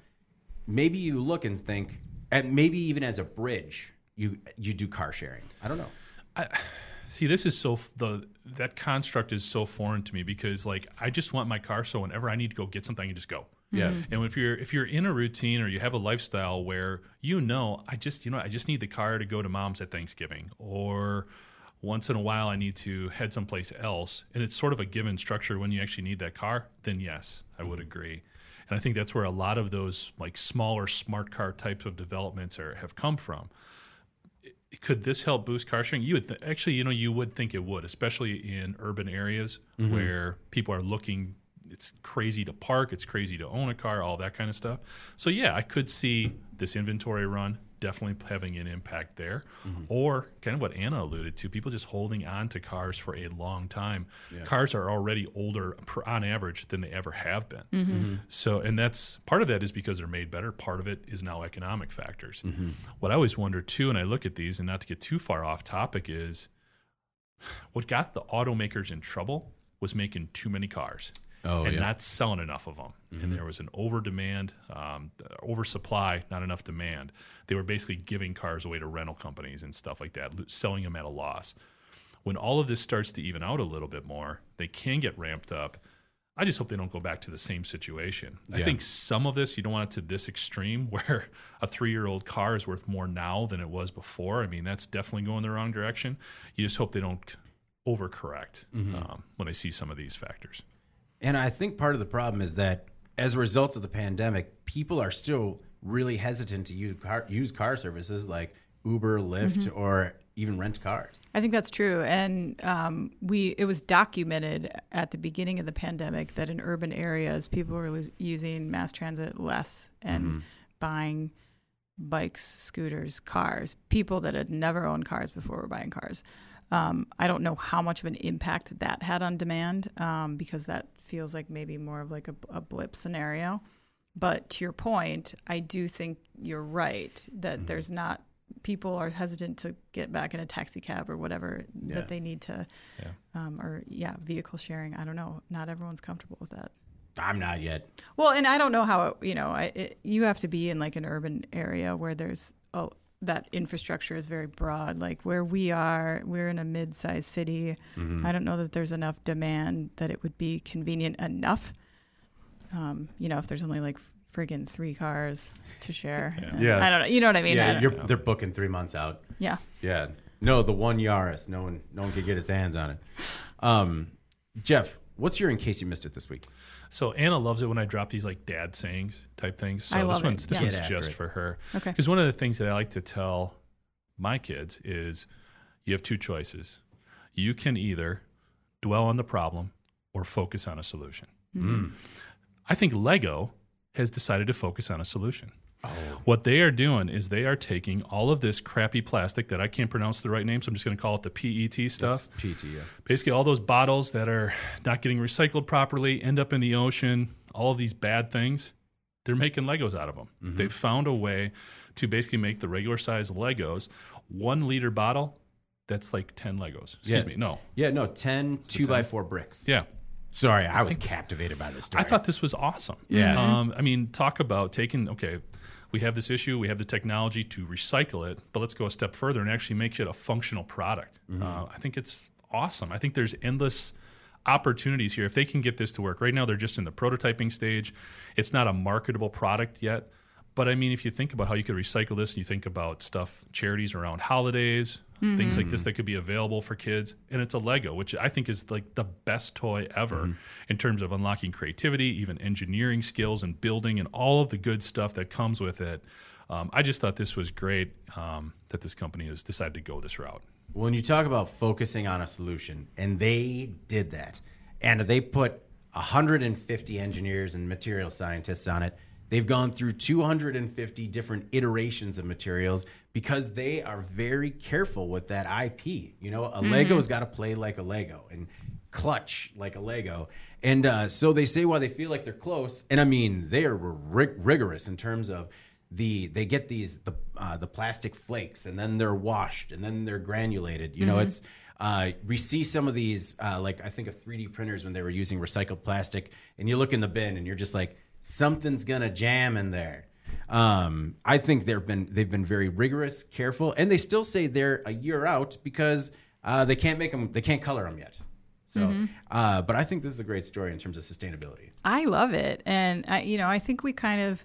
Maybe you look and think, and maybe even as a bridge, you you do car sharing. I don't know. See, this is so the that construct is so foreign to me because like I just want my car so whenever I need to go get something, I can just go. Yeah. Mm-hmm. And if you're if you're in a routine or you have a lifestyle where you know I just you know I just need the car to go to mom's at Thanksgiving or once in a while I need to head someplace else and it's sort of a given structure when you actually need that car, then yes, I would mm-hmm. agree. And I think that's where a lot of those like smaller smart car types of developments are have come from could this help boost car sharing? You would th- actually, you know, you would think it would, especially in urban areas mm-hmm. where people are looking. It's crazy to park. It's crazy to own a car. All that kind of stuff. So yeah, I could see this inventory run definitely having an impact there, mm-hmm. or kind of what Anna alluded to: people just holding on to cars for a long time. Cars are already older per, on average than they ever have been. Mm-hmm. Mm-hmm. So, and that's part of that is because they're made better. Part of it is now economic factors. What I always wonder too, and I look at these, and not to get too far off topic, is (sighs) what got the automakers in trouble was making too many cars. Oh, and yeah. not selling enough of them. And there was an over demand, um, oversupply, not enough demand. They were basically giving cars away to rental companies and stuff like that, selling them at a loss. When all of this starts to even out a little bit more, they can get ramped up. I just hope they don't go back to the same situation. I think some of this, you don't want it to this extreme (laughs) where a three year old car is worth more now than it was before. I mean, that's definitely going the wrong direction. You just hope they don't overcorrect um, when they see some of these factors. And I think part of the problem is that as a result of the pandemic, people are still really hesitant to use car, use car services like Uber, Lyft, or even rent cars. I think that's true, and um, we it was documented at the beginning of the pandemic that in urban areas people were using mass transit less and buying bikes, scooters, cars. People that had never owned cars before were buying cars. Um, I don't know how much of an impact that had on demand um, because that feels like maybe more of like a, a blip scenario. But to your point, I do think you're right that there's not people are hesitant to get back in a taxi cab or whatever Yeah. that they need to, um, or yeah, vehicle sharing. I don't know. Not everyone's comfortable with that. I'm not yet. Well, and I don't know how it, you know. I it, you have to be in like an urban area where there's a, that infrastructure is very broad. Like where we are, we're in a mid-sized city. I don't know that there's enough demand that it would be convenient enough. Um, you know, if there's only like friggin' three cars to share. Uh, (laughs) Yeah. I don't know. You know what I mean? Yeah, don't- you're, they're booking three months out. yeah. Yeah. No, the one Yaris. No one, no one could get its hands on it. Um, Jeff, what's your in case you missed it this week? So Anna loves it when I drop these like dad sayings type things. So I this love it, one's this yeah. one's just it. for her. Okay. Because one of the things that I like to tell my kids is you have two choices. You can either dwell on the problem or focus on a solution. Hmm. I think Lego has decided to focus on a solution. What they are doing is they are taking all of this crappy plastic that I can't pronounce the right name, so I'm just going to call it the PET stuff. PT. Yeah. Basically, all those bottles that are not getting recycled properly end up in the ocean. All of these bad things, they're making Legos out of them. They've found a way to basically make the regular size Legos one liter bottle. That's like ten Legos. Excuse Yeah. me. No. Yeah, no, 10 2 by 4 bricks. Yeah. Sorry, I was captivated by this story. I thought this was awesome. Yeah. Um, I mean, talk about taking, okay, we have this issue, we have the technology to recycle it, but let's go a step further and actually make it a functional product. Uh, I think it's awesome. I think there's endless opportunities here. If they can get this to work, right now they're just in the prototyping stage. It's not a marketable product yet. But I mean, if you think about how you could recycle this, and you think about stuff, charities around holidays, things like this that could be available for kids, and it's a Lego, which I think is like the best toy ever in terms of unlocking creativity, even engineering skills and building, and all of the good stuff that comes with it. Um, I just thought this was great um, that this company has decided to go this route. when you talk about focusing on a solution, and they did that, and they put 150 engineers and material scientists on it. They've gone through 250 different iterations of materials because they are very careful with that IP. You know, a Lego's got to play like a Lego and clutch like a Lego. And uh, so they say while they feel like they're close, and I mean they are rig- rigorous in terms of the they get these the uh, the plastic flakes and then they're washed and then they're granulated. You know, it's uh, we see some of these uh, like I think of 3D printers when they were using recycled plastic, and you look in the bin and you're just like something's gonna jam in there. Um, I think they've been they've been very rigorous, careful, and they still say they're a year out because uh, they can't make them they can't color them yet. So, uh, but I think this is a great story in terms of sustainability. I love it, and I, you know, I think we kind of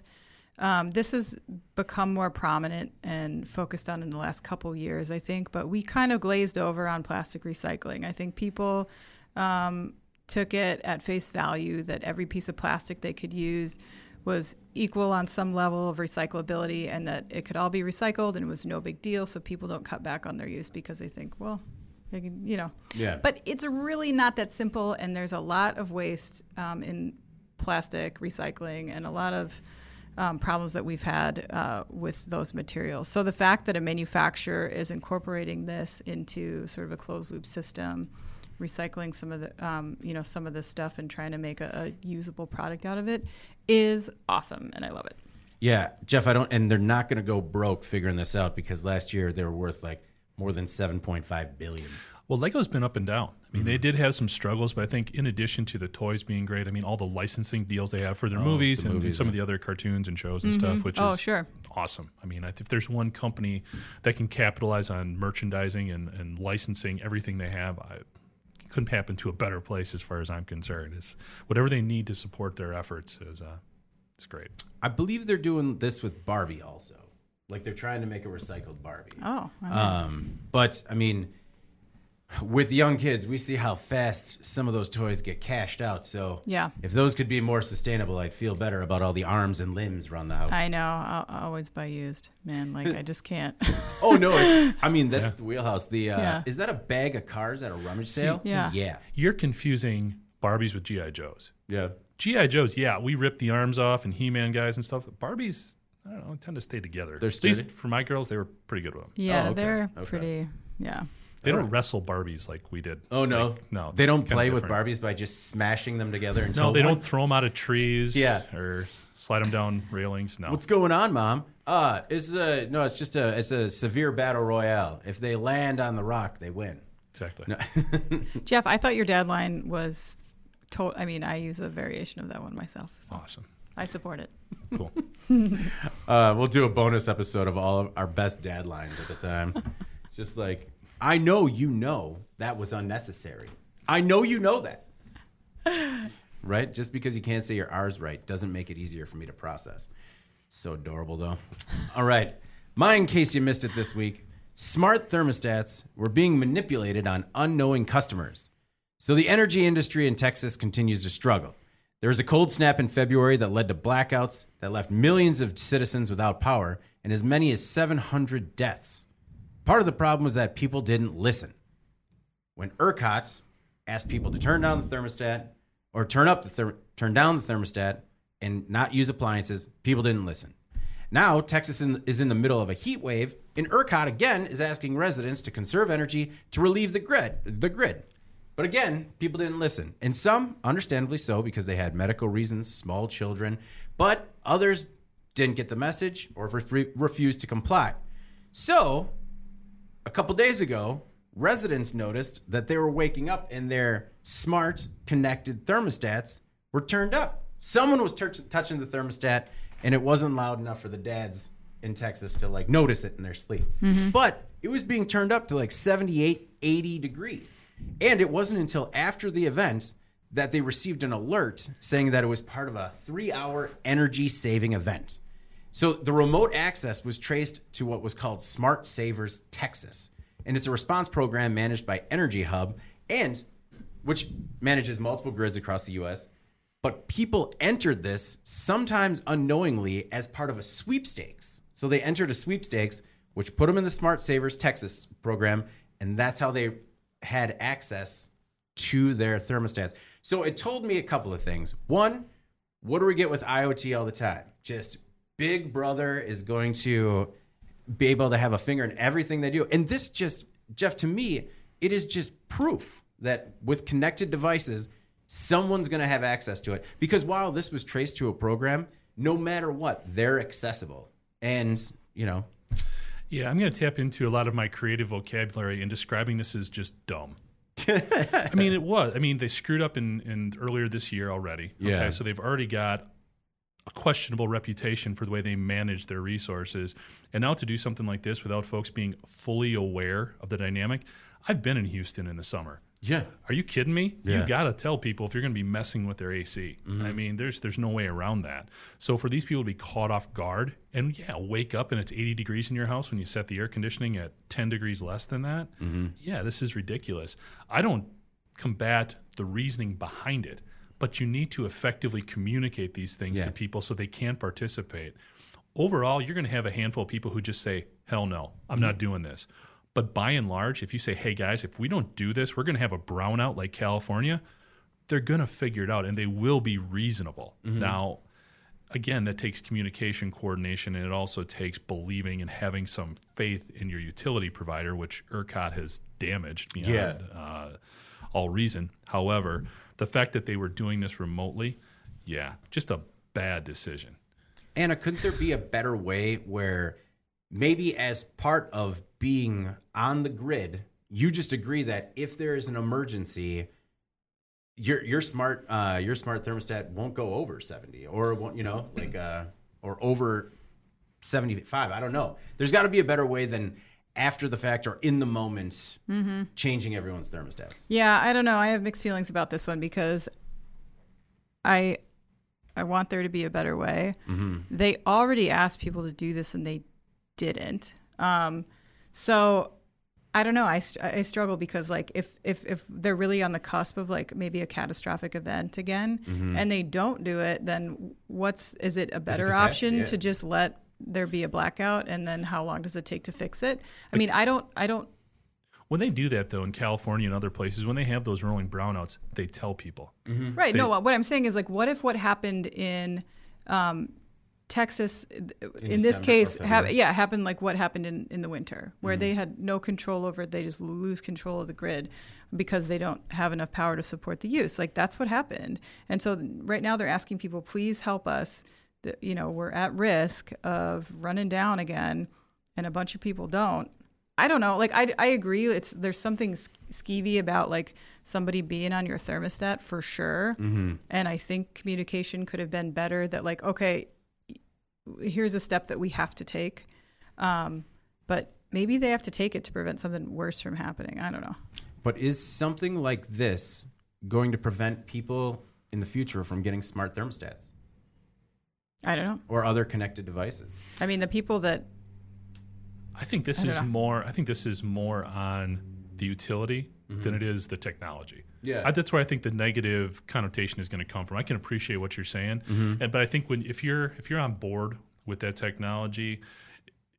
um, this has become more prominent and focused on in the last couple years, I think. But we kind of glazed over on plastic recycling. I think people um, took it at face value that every piece of plastic they could use was equal on some level of recyclability, and that it could all be recycled, and it was no big deal. So people don't cut back on their use because they think, well, they can, you know. Yeah. But it's really not that simple, and there's a lot of waste um, in plastic recycling and a lot of um, problems that we've had uh, with those materials. So the fact that a manufacturer is incorporating this into sort of a closed loop system, recycling some of the um, you know some of this stuff and trying to make a, a usable product out of it is awesome, and I love it. Yeah, Jeff, I don't, and they're not going to go broke figuring this out because last year they were worth like more than 7.5 billion. Well, Lego's been up and down. I mean, they did have some struggles, but I think in addition to the toys being great, I mean, all the licensing deals they have for their movies, the and, and some yeah. of the other cartoons and shows and stuff, which Oh, is sure. awesome. I mean, if there's one company that can capitalize on merchandising and, and licensing everything they have, I couldn't happen to a better place as far as I'm concerned. Is whatever they need to support their efforts is uh, it's great. I believe they're doing this with Barbie also. Like they're trying to make a recycled Barbie. Oh, I Um, but I mean, with young kids, we see how fast some of those toys get cashed out. So Yeah. if those could be more sustainable, I'd feel better about all the arms and limbs around the house. I know. I'll, I'll always buy used, man. Like I just can't. (laughs) oh no, it's. I mean, (laughs) that's the wheelhouse. The uh, Yeah. is that a bag of cars at a rummage sale? Yeah. yeah, You're confusing Barbies with GI Joes. yeah. GI Joes, yeah, we rip the arms off and He-Man guys and stuff. Barbies, I don't know, tend to stay together. They're At least sturdy? for my girls, they were pretty good with them. Yeah, Oh, okay. they're Okay. pretty. Yeah. They don't wrestle Barbies like we did. Oh no, Like, no, they it's don't kinda play with different. Barbies by just smashing them together until No, they one- don't throw them out of trees. Yeah. or slide them down railings. No, What's going on, Mom? Uh, it's a no. It's just a it's a severe battle royale. If they land on the rock, they win. exactly. (laughs) Jeff, I thought your dad line was. To- I mean, I use a variation of that one myself. So Awesome, I support it. cool. (laughs) Uh, we'll do a bonus episode of all of our best dad lines at the time. (laughs) just like I know you know that was unnecessary. I know you know that. (laughs) right? Just because you can't say your R's right doesn't make it easier for me to process. So adorable, though. (laughs) All right. Mine, in case you missed it this week, smart thermostats were being manipulated on unknowing customers. So the energy industry in Texas continues to struggle. There was a cold snap in February that led to blackouts that left millions of citizens without power and as many as 700 deaths. Part of the problem was that people didn't listen. When ERCOT asked people to turn down the thermostat or turn up the turn down the thermostat and not use appliances, people didn't listen. Now, Texas is in the middle of a heat wave, and ERCOT again is asking residents to conserve energy to relieve the grid. The grid. But again, people didn't listen. And some, understandably so, because they had medical reasons, small children. But others didn't get the message or re- refused to comply. So, a couple days ago, residents noticed that they were waking up and their smart, connected thermostats were turned up. Someone was tur- touching the thermostat, and it wasn't loud enough for the dads in Texas to like notice it in their sleep. Mm-hmm. But it was being turned up to like 78, 80 degrees. And it wasn't until after the event that they received an alert saying that it was part of a three hour energy saving event. So the remote access was traced to what was called Smart Savers Texas. And it's a response program managed by EnergyHub and which manages multiple grids across the US. But people entered this sometimes unknowingly as part of a sweepstakes. So they entered a sweepstakes which put them in the Smart Savers Texas program and that's how they had access to their thermostats. So it told me a couple of things. One, what do we get with IoT all the time? Just Big Brother is going to be able to have a finger in everything they do. And this just, Jeff, to me, it is just proof that with connected devices, someone's going to have access to it. Because while this was traced to a program, no matter what, they're accessible. And, you know, Yeah, I'm going to tap into a lot of my creative vocabulary in describing this as just dumb. (laughs) I mean, it was. I mean, they screwed up in, in earlier this year already. Yeah. Okay, so they've already got questionable reputation for the way they manage their resources, and now to do something like this without folks being fully aware of the dynamic. I've been in Houston in the summer. yeah. Are you kidding me? Yeah. You got to tell people if you're going to be messing with their AC. Mm-hmm. I mean, there's there's no way around that. So for these people to be caught off guard and yeah, wake up and it's 80 degrees in your house when you set the air conditioning at 10 degrees less than that. Mm-hmm. Yeah, this is ridiculous. I don't combat the reasoning behind it, but you need to effectively communicate these things Yeah. to people so they can participate. Overall, you're going to have a handful of people who just say, "Hell no, I'm not doing this." But by and large, if you say, hey guys, if we don't do this, we're going to have a brownout like California, they're going to figure it out and they will be reasonable. Now, again, that takes communication coordination and it also takes believing and having some faith in your utility provider, which ERCOT has damaged beyond Yeah. uh, all reason. However, the fact that they were doing this remotely, yeah, just a bad decision. Anna, couldn't there be a better way where maybe as part of being on the grid, you just agree that if there is an emergency, your your smart uh, your smart thermostat won't go over seventy or won't you know like uh, or over seventy five. I don't know. There's got to be a better way than after the fact or in the moment changing everyone's thermostats. Yeah, I don't know. I have mixed feelings about this one because I I want there to be a better way. They already asked people to do this and they didn't. Um, so I don't know. I, I struggle because like if if if they're really on the cusp of like maybe a catastrophic event again and they don't do it, then what's is it a better option yeah. to just let there be a blackout and then how long does it take to fix it? I mean, I don't I don't When they do that, though, in California and other places, when they have those rolling brownouts, they tell people. Right. no, what I'm saying is like, what if what happened in um, Texas uh, in, this case, ha- February. yeah, happened like what happened in, in the winter, where they mm-hmm. had no control over it. They just lose control of the grid because they don't have enough power to support the use. Like that's what happened. And so right now they're asking people, please help us. That you know we're at risk of running down again, and a bunch of people don't. I don't know. Like I, I agree. It's there's something skeevy about like somebody being on your thermostat for sure. And I think communication could have been better. That like okay, here's a step that we have to take, um, but maybe they have to take it to prevent something worse from happening. I don't know. But is something like this going to prevent people in the future from getting smart thermostats I don't know. or other connected devices? I mean, the people that I think this I is know. more. I think this is more on the utility mm-hmm. than it is the technology. Yeah. I, that's where I think the negative connotation is going to come from. I can appreciate what you're saying, mm-hmm. and, but I think when if you're if you're on board with that technology,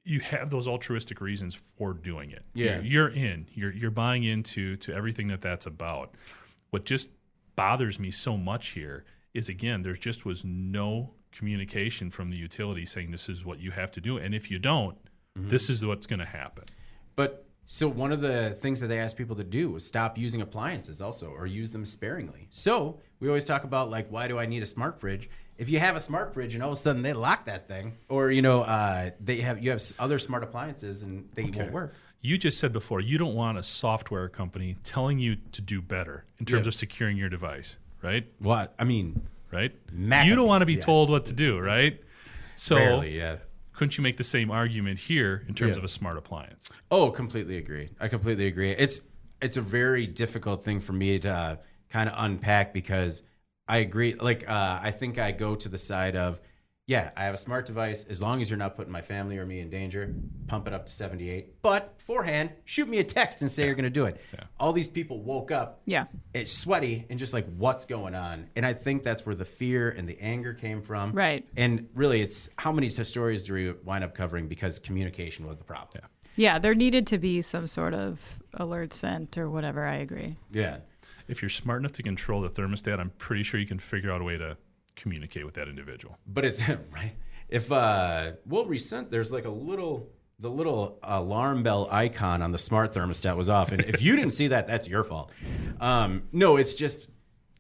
you have those altruistic reasons for doing it. Yeah. you're, you're in. You're you're buying into to everything that that's about. What just bothers me so much here is again, there just was no communication from the utility saying this is what you have to do, and if you don't, this is what's going to happen. But so one of the things that they ask people to do is stop using appliances also or use them sparingly. So we always talk about like why do I need a smart fridge? If you have a smart fridge and all of a sudden they lock that thing, or you know uh, they have you have other smart appliances and they won't work. You just said before you don't want a software company telling you to do better in terms Yeah. of securing your device, right? What I mean, Right? McAfee, you don't want to be yeah. told what to do, right? So rarely, yeah. couldn't you make the same argument here in terms Yeah. of a smart appliance? Oh, completely agree. I completely agree. It's it's a very difficult thing for me to uh, kind of unpack because I agree. Like uh, I think I go to the side of yeah, I have a smart device as long as you're not putting my family or me in danger. Pump it up to 78. But beforehand, shoot me a text and say you're going to do it. Yeah. All these people woke up Yeah. it's sweaty and just like what's going on and i think that's where the fear and the anger came from Right. and really it's how many stories do we wind up covering because communication was the problem Yeah. Yeah, there needed to be some sort of alert sent or whatever. I agree. yeah If you're smart enough to control the thermostat, I'm pretty sure you can figure out a way to communicate with that individual. but it's (laughs) right if uh we'll resent there's like a little the little alarm bell icon on the smart thermostat was off and if you didn't see that that's your fault um no it's just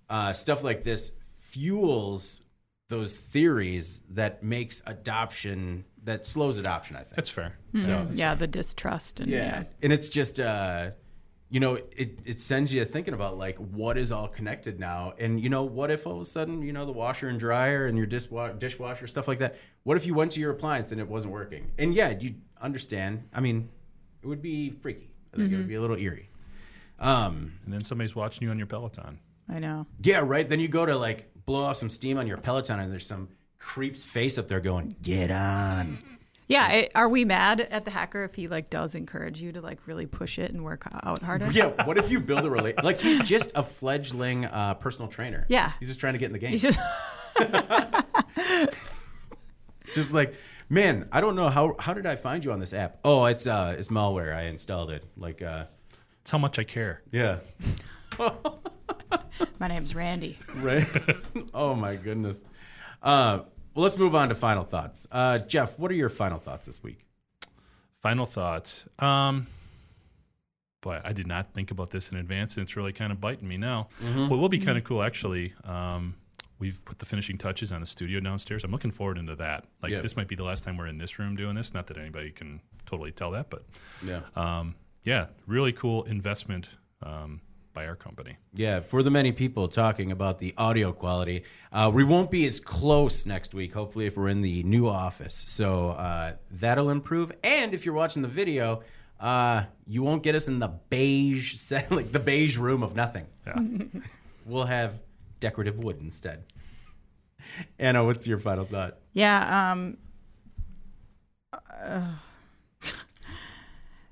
uh stuff like this fuels those theories that makes adoption that slows adoption i think That's fair. so yeah, the distrust and yeah. yeah. and it's just uh you know it, it sends you thinking about like what is all connected now? And you know what if all of a sudden you know the washer and dryer and your dishwa- dishwasher stuff like that what if you went to your appliance and it wasn't working? And yeah you understand. I mean it would be freaky. I think it would be a little eerie. Um And then somebody's watching you on your Peloton. I know. yeah right? Then you go to like blow off some steam on your peloton and there's some creep's face up there going get on Yeah, it, are we mad at the hacker if he like does encourage you to like really push it and work out harder? yeah what if you build a relate like he's just a fledgling uh, personal trainer Yeah. he's just trying to get in the game He's just (laughs) just like man i don't know how how did i find you on this app oh it's uh it's malware i installed it like uh It's how much I care. yeah (laughs) my name's Randy. right (laughs) oh my goodness uh well let's move on to final thoughts uh jeff what are your final thoughts this week Final thoughts. Um, but I did not think about this in advance, and it's really kind of biting me now. What will be kind of cool, actually, um, we've put the finishing touches on the studio downstairs. I'm looking forward into that. Like Yeah. this might be the last time we're in this room doing this. Not that anybody can totally tell that, but yeah um, yeah, really cool investment um, by our company. yeah for the many people talking about the audio quality uh we won't be as close next week hopefully if we're in the new office so uh that'll improve and if you're watching the video uh you won't get us in the beige (laughs) set like the beige room of nothing Yeah. (laughs) we'll have decorative wood instead. Anna, what's your final thought? Yeah, um uh,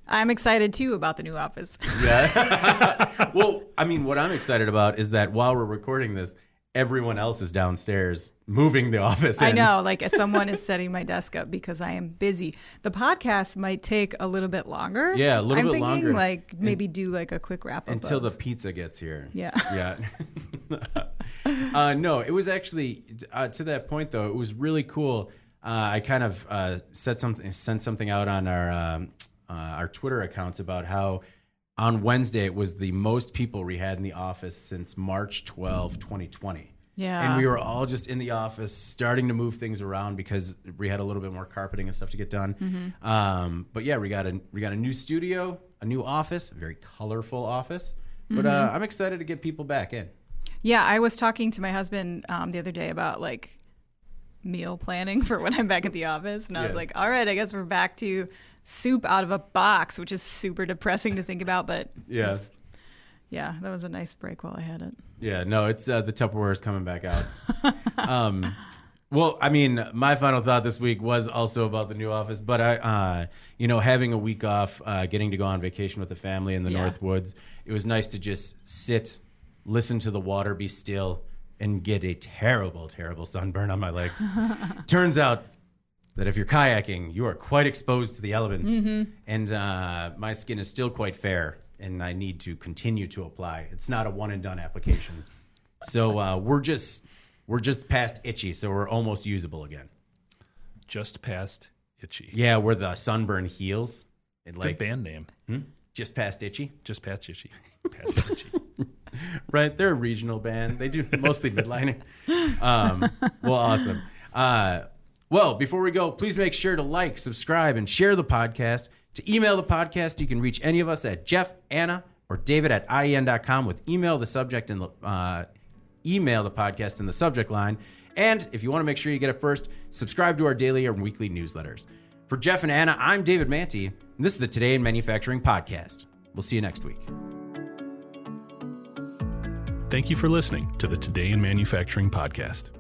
I'm excited too about the new office. (laughs) Yeah. (laughs) well, I mean, what I'm excited about is that while we're recording this, everyone else is downstairs moving the office. I in. know, like (laughs) someone is setting my desk up because I am busy. The podcast might take a little bit longer. Yeah, a little I'm bit thinking longer. Like maybe do like a quick wrap up until of- the pizza gets here. Yeah. Yeah. uh, no, it was actually uh, to that point though. It was really cool. Uh, I kind of uh, said something, sent something out on our um, uh, our Twitter accounts about how on Wednesday it was the most people we had in the office since March 12, 2020. Yeah. And we were all just in the office starting to move things around because we had a little bit more carpeting and stuff to get done. Mm-hmm. Um, but yeah, we got a we got a new studio, a new office, a very colorful office. But Mm-hmm. uh, I'm excited to get people back in. Yeah, I was talking to my husband um, the other day about like meal planning (laughs) for when I'm back at the office, and I was like, "All right, I guess we're back to soup out of a box," which is super depressing to think about. But Yeah. was- yeah, that was a nice break while I had it. Yeah, no, it's uh, the Tupperware is coming back out. (laughs) um, well, I mean, my final thought this week was also about the new office, but I, uh, you know, having a week off, uh, getting to go on vacation with the family in the Yeah. North Woods, it was nice to just sit, listen to the water, be still, and get a terrible, terrible sunburn on my legs. (laughs) Turns out that if you're kayaking, you are quite exposed to the elements, and uh, my skin is still quite fair, and I need to continue to apply. It's not a one and done application. So uh, we're just we're just past itchy, so we're almost usable again. Just past itchy. Yeah, where the sunburn heals. And Good like band name. just past itchy. Just past itchy. Past itchy. (laughs) Right, they're a regional band. They do mostly (laughs) midliner. Um, well, awesome. Uh, well, before we go, please make sure to like, subscribe, and share the podcast. To email the podcast, you can reach any of us at Jeff, Anna, or David at IEN.com with email the subject and uh, email the podcast in the subject line. And if you want to make sure you get it first, subscribe to our daily or weekly newsletters. For Jeff and Anna, I'm David Mantey, and this is the Today in Manufacturing podcast. We'll see you next week. Thank you for listening to the Today in Manufacturing podcast.